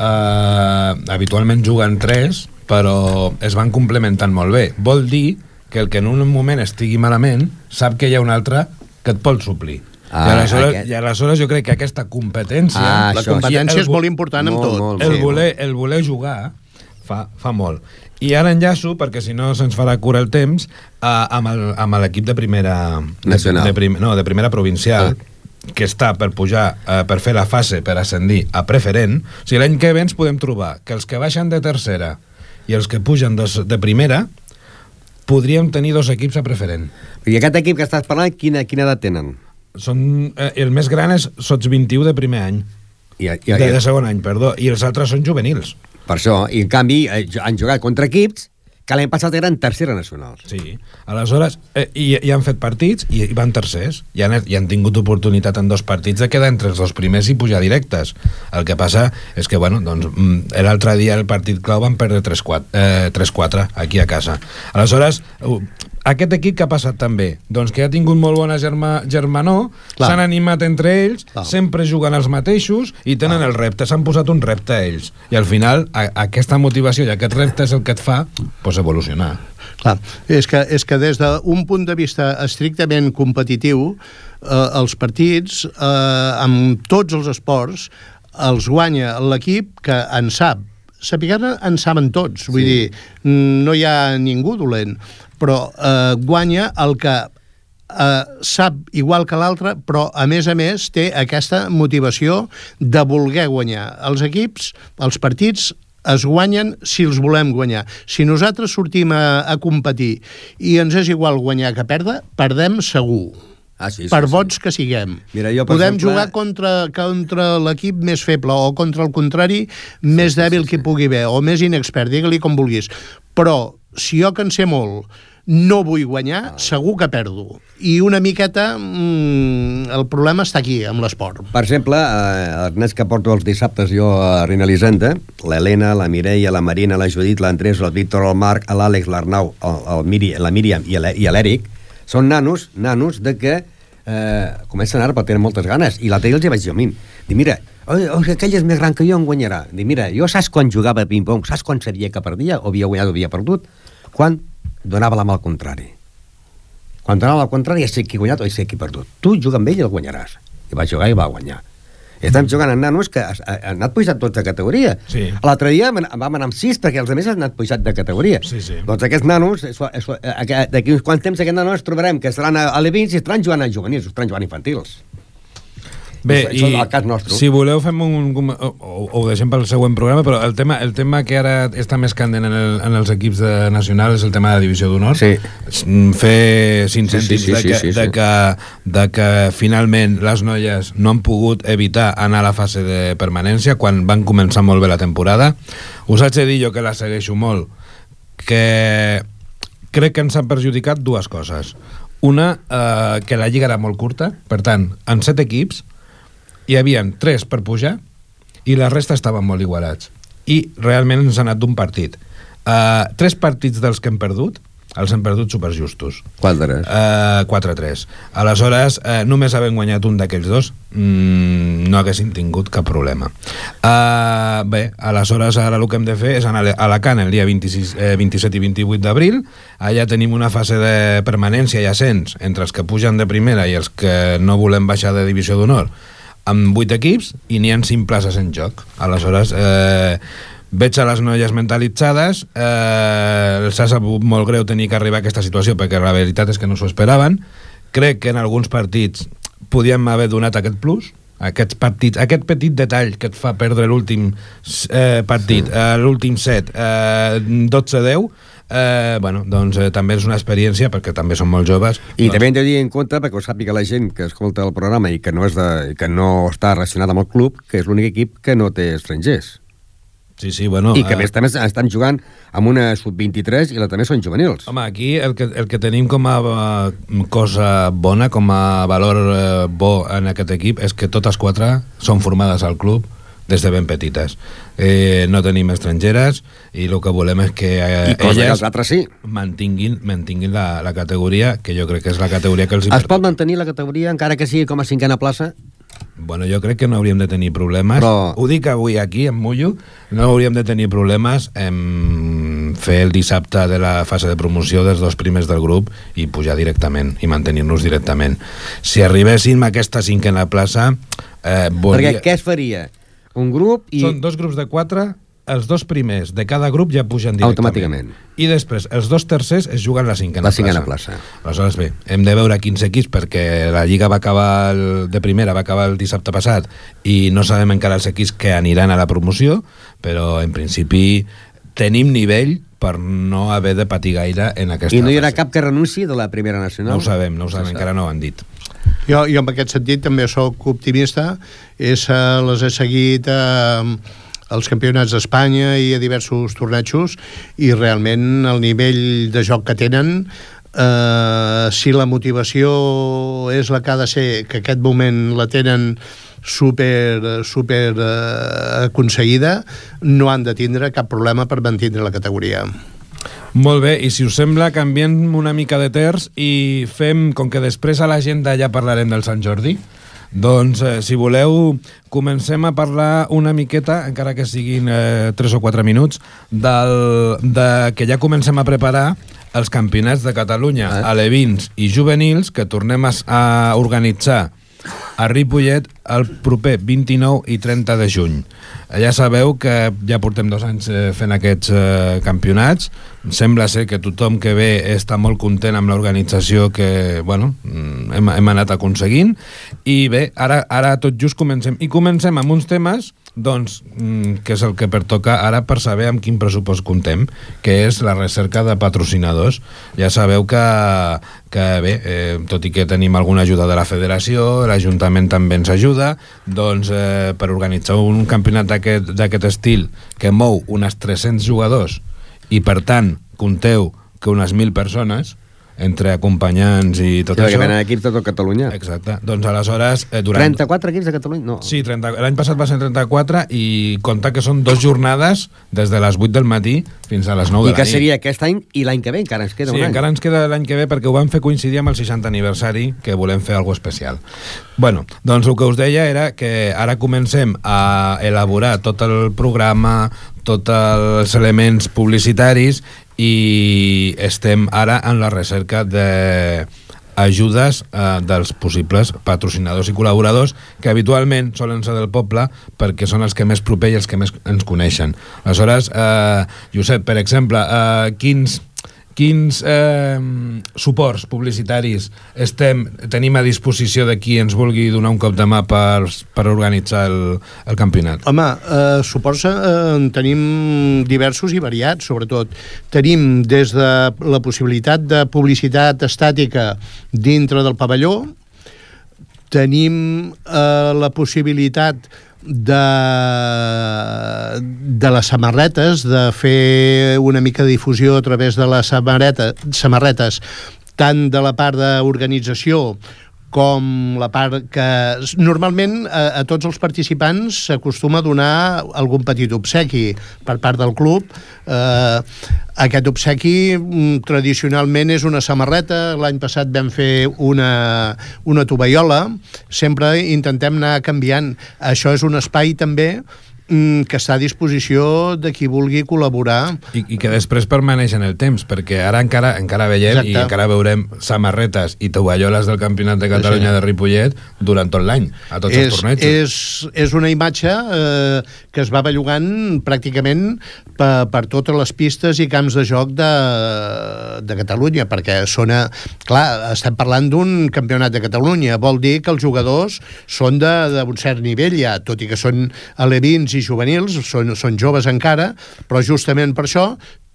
Uh, habitualment juguen tres, però es van complementant molt bé. Vol dir que el que en un moment estigui malament sap que hi ha un altre que et pot suplir. Ah, I, aleshores, aquest- I aleshores jo crec que aquesta competència... Ah, La això, competència el és molt important amb molt, tot. molt, el, Sí, voler, el voler jugar fa, fa molt. I ara enllaço, perquè si no se'ns farà cura el temps, uh, amb el- amb l'equip de primera... Nacional. De, de prim, no, de primera provincial, Ah. que està per pujar, uh, per fer la fase, per ascendir a preferent. O sigui, l'any que ve ens podem trobar que els que baixen de tercera i els que pugen dos, de primera podríem tenir dos equips a preferent. I aquest equip que estàs parlant, quina, quina edat tenen? Són, eh, el més gran és sots 21 de primer any, I, i, de, i, de segon any, perdó, i els altres són juvenils. per això, i en canvi eh, han jugat contra equips que l'any passat eren tercera nacional. Sí, aleshores, eh, i, i han fet partits i, i van tercers, i han, i han tingut oportunitat en dos partits de quedar entre els dos primers i pujar directes. El que passa és que, bueno, doncs, mm, l'altre dia el partit clau van perdre 3-4 eh, 3-4 aquí a casa. Aleshores, uh, aquest equip que ha passat també? Doncs que ha tingut molt bona germa, germanor, Clar. s'han animat entre ells, Clar. sempre juguen els mateixos i tenen el repte, s'han posat un repte a ells. I al final, a, aquesta motivació i aquest repte és el que et fa pues, evolucionar. Clar, és que, és que des d'un punt de vista estrictament competitiu, eh, els partits, eh, amb tots els esports, els guanya l'equip que en sap. Sapiguem en saben tots, vull Sí. dir, no hi ha ningú dolent, però eh, guanya el que eh, sap igual que l'altre, però a més a més té aquesta motivació de voler guanyar. Els equips, els partits, es guanyen si els volem guanyar. Si nosaltres sortim a, a competir i ens és igual guanyar que perdre, perdem segur. Ah, sí, per vots que siguem. Mira, jo, Podem exemple- jugar contra, contra l'equip més feble o contra el contrari més dèbil que hi pugui haver o més inexpert, digue-li com vulguis. Però si jo que en sé molt no vull guanyar, Ah. segur que perdo. I una miqueta mm, el problema està aquí, amb l'esport. Per exemple, eh, els nens que porto els dissabtes jo a Reina Elisenda, l'Helena, la Mireia, la Marina, la Judit, l'Andrés, el Víctor, el Marc, l'Àlex, l'Arnau, el, el Miri, la Míriam i l'E- i l'Eric, són nanos, nanos de que eh, comencen ara però tenen moltes ganes. I l'altre dia els hi vaig dir a mi, dic, mira, oi, aquell és més gran que jo, em guanyarà. Dic, mira, jo saps quan jugava a ping-pong, saps quan sabia que perdia, o havia guanyat o havia perdut? Quan donava la mà al contrari. Quan donava al contrari, ja sé qui ha guanyat o ja sé qui ha perdut. Tu juga amb ell i el guanyaràs. I va jugar i va guanyar. I estem jugant amb nanos que has- han anat pujat tots de categoria. Sí. L'altre dia vam anar amb sis perquè els altres han anat pujat de categoria. Sí, sí. Doncs aquests nanos, eh, aqu- d'aquí uns quants temps aquests nanos trobarem que estaran a, a l'Evins i estaran jugant a juvenils, estaran jugant infantils. Bé, i el cas nostre. si voleu fem un... com- O, o, ho deixem pel següent programa, però el tema, el tema que ara està més candent en, el, en els equips de nacional és el tema de la divisió d'honor. Sí. Mm, Fer cinc Sí, sí, sí, de, sí, que, sí, sí. de, que, de que finalment les noies no han pogut evitar anar a la fase de permanència quan van començar molt bé la temporada. Us haig de dir jo que la segueixo molt, que crec que ens han perjudicat dues coses. Una, eh, que la lliga era molt curta, per tant, en set equips hi havien tres per pujar i la resta estaven molt igualats. I realment ens ha anat d'un partit. Uh, tres partits dels que hem perdut els hem perdut superjustos. Quadres. Uh, 4-3. Aleshores, uh, només havent guanyat un d'aquells dos, mm, no haguessin tingut cap problema. Uh, bé, aleshores ara el que hem de fer és anar a Alacant el dia 26, eh, 27 i 28 d'abril. Allà tenim una fase de permanència i ascens entre els que pugen de primera i els que no volem baixar de divisió d'honor amb 8 equips i n'hi ha 5 places en joc. Aleshores, eh, veig a les noies mentalitzades, eh, els ha sabut molt greu tenir que arribar a aquesta situació perquè la veritat és que no s'ho esperaven. Crec que en alguns partits podíem haver donat aquest plus, Aquests partits, aquest petit detall que et fa perdre l'últim eh, partit, sí. eh, l'últim set, eh, 12-10, eh, bueno, doncs eh, també és una experiència perquè també són molt joves. I doncs... també hem de dir en compte, perquè ho sàpiga la gent que escolta el programa i que no, és de, que no està relacionat amb el club, que és l'únic equip que no té estrangers. Sí, sí, bueno... I que a eh, més també estan jugant amb una sub-23 i la també són juvenils. Home, aquí el que, el que tenim com a eh, cosa bona, com a valor eh, bo en aquest equip, és que totes quatre són formades al club des de ben petites. Eh, no tenim estrangeres i el que volem és que eh, I cosa que elles els altres sí. mantinguin, mantinguin la, la categoria, que jo crec que és la categoria que els Es pot mantenir la categoria encara que sigui com a cinquena plaça? Bueno, jo crec que no hauríem de tenir problemes. Però- Ho dic avui aquí, em mullo, no hauríem de tenir problemes en fer el dissabte de la fase de promoció dels dos primers del grup i pujar directament, i mantenir-nos directament. Si arribéssim a aquesta cinquena plaça... Eh, voldria... Perquè què es faria? Un grup i... Són dos grups de quatre, els dos primers de cada grup ja pugen directament. Automàticament. I després, els dos tercers es juguen la cinquena, La cinquena plaça. Aleshores, bé, hem de veure quins equips, perquè la Lliga va acabar el, de primera, va acabar el dissabte passat, i no sabem encara els equips que aniran a la promoció, però en principi tenim nivell per no haver de patir gaire en aquesta I no hi haurà fase. cap que renunci de la primera nacional? No ho sabem, no ho sabem, encara no ho han dit. Jo, jo en aquest sentit també sóc optimista, és, eh, les he seguit eh, als campionats d'Espanya i a diversos tornejos i realment el nivell de joc que tenen eh, si la motivació és la que ha de ser, que aquest moment la tenen super, super eh, aconseguida, no han de tindre cap problema per mantindre la categoria. Molt bé, i si us sembla, canviem una mica de terç i fem, com que després a l'agenda ja parlarem del Sant Jordi, doncs, eh, si voleu, comencem a parlar una miqueta, encara que siguin eh, 3 o 4 minuts, del, de que ja comencem a preparar els campionats de Catalunya, Eh? alevins i juvenils, que tornem a, a organitzar a Ripollet el proper 29 i 30 de juny. Ja sabeu que ja portem dos anys eh, fent aquests eh, campionats. Sembla ser que tothom que ve està molt content amb l'organització que bueno, mm, hem, hem anat aconseguint. I bé, ara, ara tot just comencem. I comencem amb uns temes doncs, mm, que és el que pertoca ara per saber amb quin pressupost contem, que és la recerca de patrocinadors. Ja sabeu que, que bé, eh, tot i que tenim alguna ajuda de la federació, l'Ajuntament també ens ajuda, doncs eh, per organitzar un campionat d'aquest estil que mou unes 300 jugadors i per tant compteu que unes 1.000 persones entre acompanyants i tot Sí, això venen equips de tot Catalunya. exacte, doncs aleshores eh, durant 34 equips de Catalunya? No. Sí, 30 l'any passat va ser 34 i compta que són dos jornades des de les 8 del matí fins a les 9 I de la que nit. seria aquest any i l'any que ve, encara ens queda Sí, un any. encara ens queda l'any que ve perquè ho vam fer coincidir amb el 60 aniversari que volem fer alguna especial. Bueno, doncs el que us deia era que ara comencem a elaborar tot el programa, tots els elements publicitaris i estem ara en la recerca de ajudes eh, dels possibles patrocinadors i col·laboradors que habitualment solen ser del poble perquè són els que més proper i els que més ens coneixen. Aleshores, eh, Josep, per exemple, eh, quins, quins eh, suports publicitaris estem, tenim a disposició de qui ens vulgui donar un cop de mà per, per organitzar el, el campionat? Home, eh, suports eh, en tenim diversos i variats, sobretot. Tenim des de la possibilitat de publicitat estàtica dintre del pavelló, tenim eh, la possibilitat de, de les samarretes, de fer una mica de difusió a través de les samarreta, samarretes, tant de la part d'organització com la part que normalment a, a tots els participants s'acostuma a donar algun petit obsequi per part del club. Eh, aquest obsequi mm, tradicionalment és una samarreta, l'any passat vam fer una, una tovallola, sempre intentem anar canviant. Això és un espai també que està a disposició de qui vulgui col·laborar. I, I que després permaneix en el temps, perquè ara encara encara veiem Exacte. i encara veurem samarretes i tovalloles del Campionat de Catalunya sí. de Ripollet durant tot l'any, a tots és, els tornejos. És, és una imatge eh, que es va bellugant pràcticament per, per totes les pistes i camps de joc de, de Catalunya, perquè sona... Clar, estem parlant d'un campionat de Catalunya, vol dir que els jugadors són d'un cert nivell ja, tot i que són alevins i juvenils, són, són joves encara, però justament per això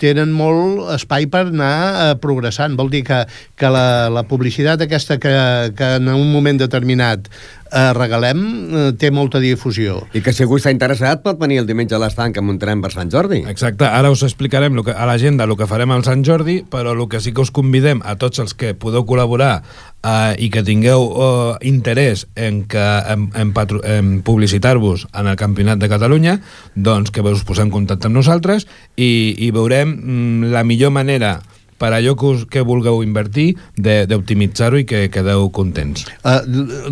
tenen molt espai per anar eh, progressant. Vol dir que, que la, la publicitat aquesta que, que en un moment determinat eh, regalem eh, té molta difusió. I que si algú està interessat pot venir el diumenge a l'estanc que muntarem per Sant Jordi. Exacte, ara us explicarem lo que, a l'agenda el que farem al Sant Jordi, però el que sí que us convidem a tots els que podeu col·laborar eh, i que tingueu eh, interès en, que, en, en, en publicitar-vos en el Campionat de Catalunya, doncs que us posem en contacte amb nosaltres i, i veurem mm, la millor manera per allò que, us, que vulgueu invertir d'optimitzar-ho i que quedeu contents. Uh,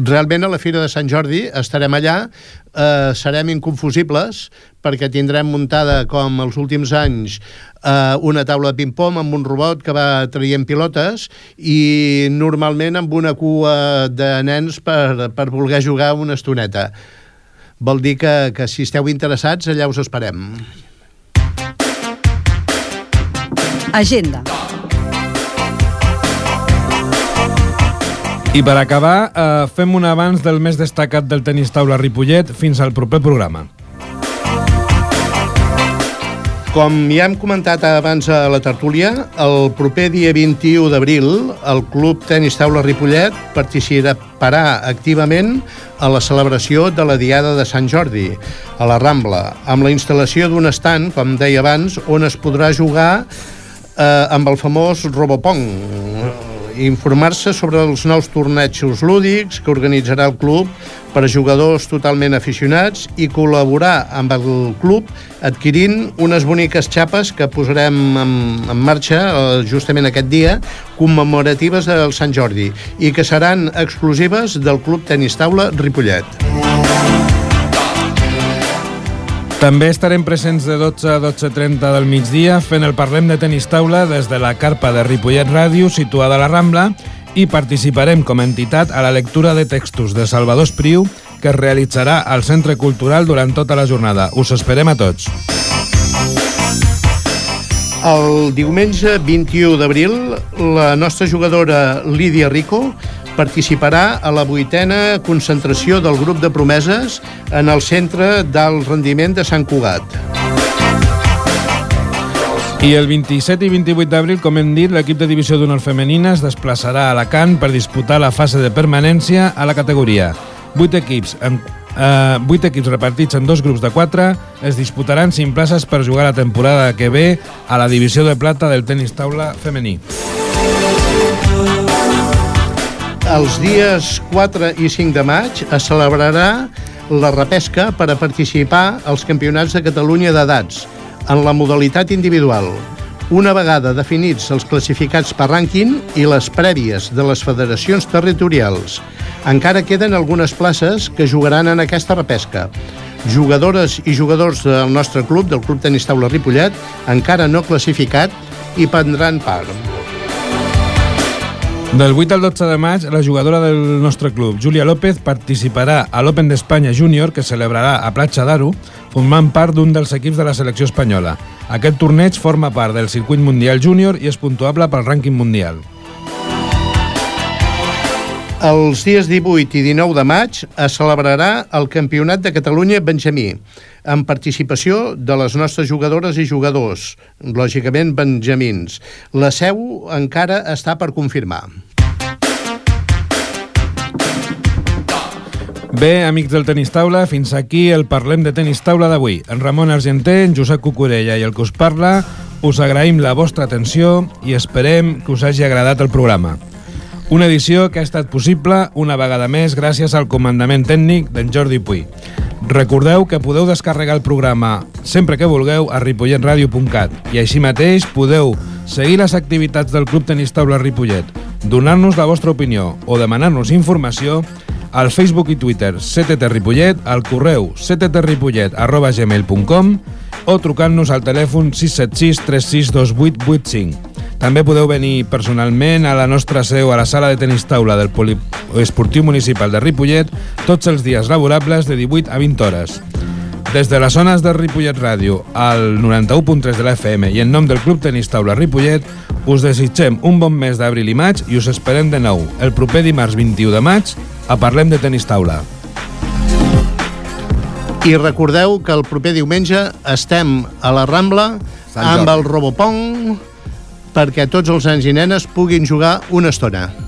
realment a la Fira de Sant Jordi estarem allà, uh, serem inconfusibles perquè tindrem muntada com els últims anys uh, una taula de ping-pong amb un robot que va traient pilotes i normalment amb una cua de nens per, per voler jugar una estoneta. Vol dir que, que si esteu interessats allà us esperem. Agenda. I per acabar, eh, fem un abans del més destacat del tenis taula Ripollet fins al proper programa. Com ja hem comentat abans a la tertúlia, el proper dia 21 d'abril el Club Tenis Taula Ripollet participarà activament a la celebració de la Diada de Sant Jordi, a la Rambla, amb la instal·lació d'un estant, com deia abans, on es podrà jugar eh, amb el famós Robopong, informar-se sobre els nous tornejos lúdics que organitzarà el club per a jugadors totalment aficionats i col·laborar amb el club adquirint unes boniques xapes que posarem en, en marxa eh, justament aquest dia commemoratives del Sant Jordi i que seran exclusives del Club Tenis Taula Ripollet. També estarem presents de 12 a 12.30 del migdia fent el Parlem de Tenis Taula des de la carpa de Ripollet Ràdio situada a la Rambla i participarem com a entitat a la lectura de textos de Salvador Espriu que es realitzarà al Centre Cultural durant tota la jornada. Us esperem a tots. El diumenge 21 d'abril, la nostra jugadora Lídia Rico participarà a la vuitena concentració del grup de promeses en el Centre d'Alt Rendiment de Sant Cugat. I el 27 i 28 d'abril, com hem dit, l'equip de divisió d'honor femenina es desplaçarà a Alacant per disputar la fase de permanència a la categoria. Vuit equips, en, eh, vuit equips repartits en dos grups de quatre es disputaran cinc places per jugar la temporada que ve a la divisió de plata del tenis taula femení els dies 4 i 5 de maig es celebrarà la repesca per a participar als campionats de Catalunya d'edats en la modalitat individual. Una vegada definits els classificats per rànquing i les prèvies de les federacions territorials, encara queden algunes places que jugaran en aquesta repesca. Jugadores i jugadors del nostre club, del Club Tenis Taula Ripollet, encara no classificat i prendran part. Del 8 al 12 de maig, la jugadora del nostre club, Júlia López, participarà a l'Open d'Espanya Júnior, que celebrarà a Platja d'Aro, formant part d'un dels equips de la selecció espanyola. Aquest torneig forma part del circuit mundial júnior i és puntuable pel rànquing mundial. Els dies 18 i 19 de maig es celebrarà el Campionat de Catalunya Benjamí, amb participació de les nostres jugadores i jugadors, lògicament benjamins. La seu encara està per confirmar. Bé, amics del Tenis Taula, fins aquí el Parlem de Tenis Taula d'avui. En Ramon Argenter, en Josep Cucurella i el que us parla, us agraïm la vostra atenció i esperem que us hagi agradat el programa. Una edició que ha estat possible una vegada més gràcies al comandament tècnic d'en Jordi Puy. Recordeu que podeu descarregar el programa sempre que vulgueu a ripolletradio.cat i així mateix podeu seguir les activitats del Club Tenis Taula Ripollet, donar-nos la vostra opinió o demanar-nos informació al Facebook i Twitter CTT Ripollet, al correu cttripollet arroba gmail.com o trucant-nos al telèfon 676 362885. També podeu venir personalment a la nostra seu a la sala de tenis taula del Poliesportiu Municipal de Ripollet tots els dies laborables de 18 a 20 hores. Des de les zones de Ripollet Ràdio al 91.3 de la FM i en nom del Club Tenis Taula Ripollet us desitgem un bon mes d'abril i maig i us esperem de nou el proper dimarts 21 de maig a Parlem de Tenis Taula. I recordeu que el proper diumenge estem a la Rambla amb el Robopong perquè tots els nens i nenes puguin jugar una estona.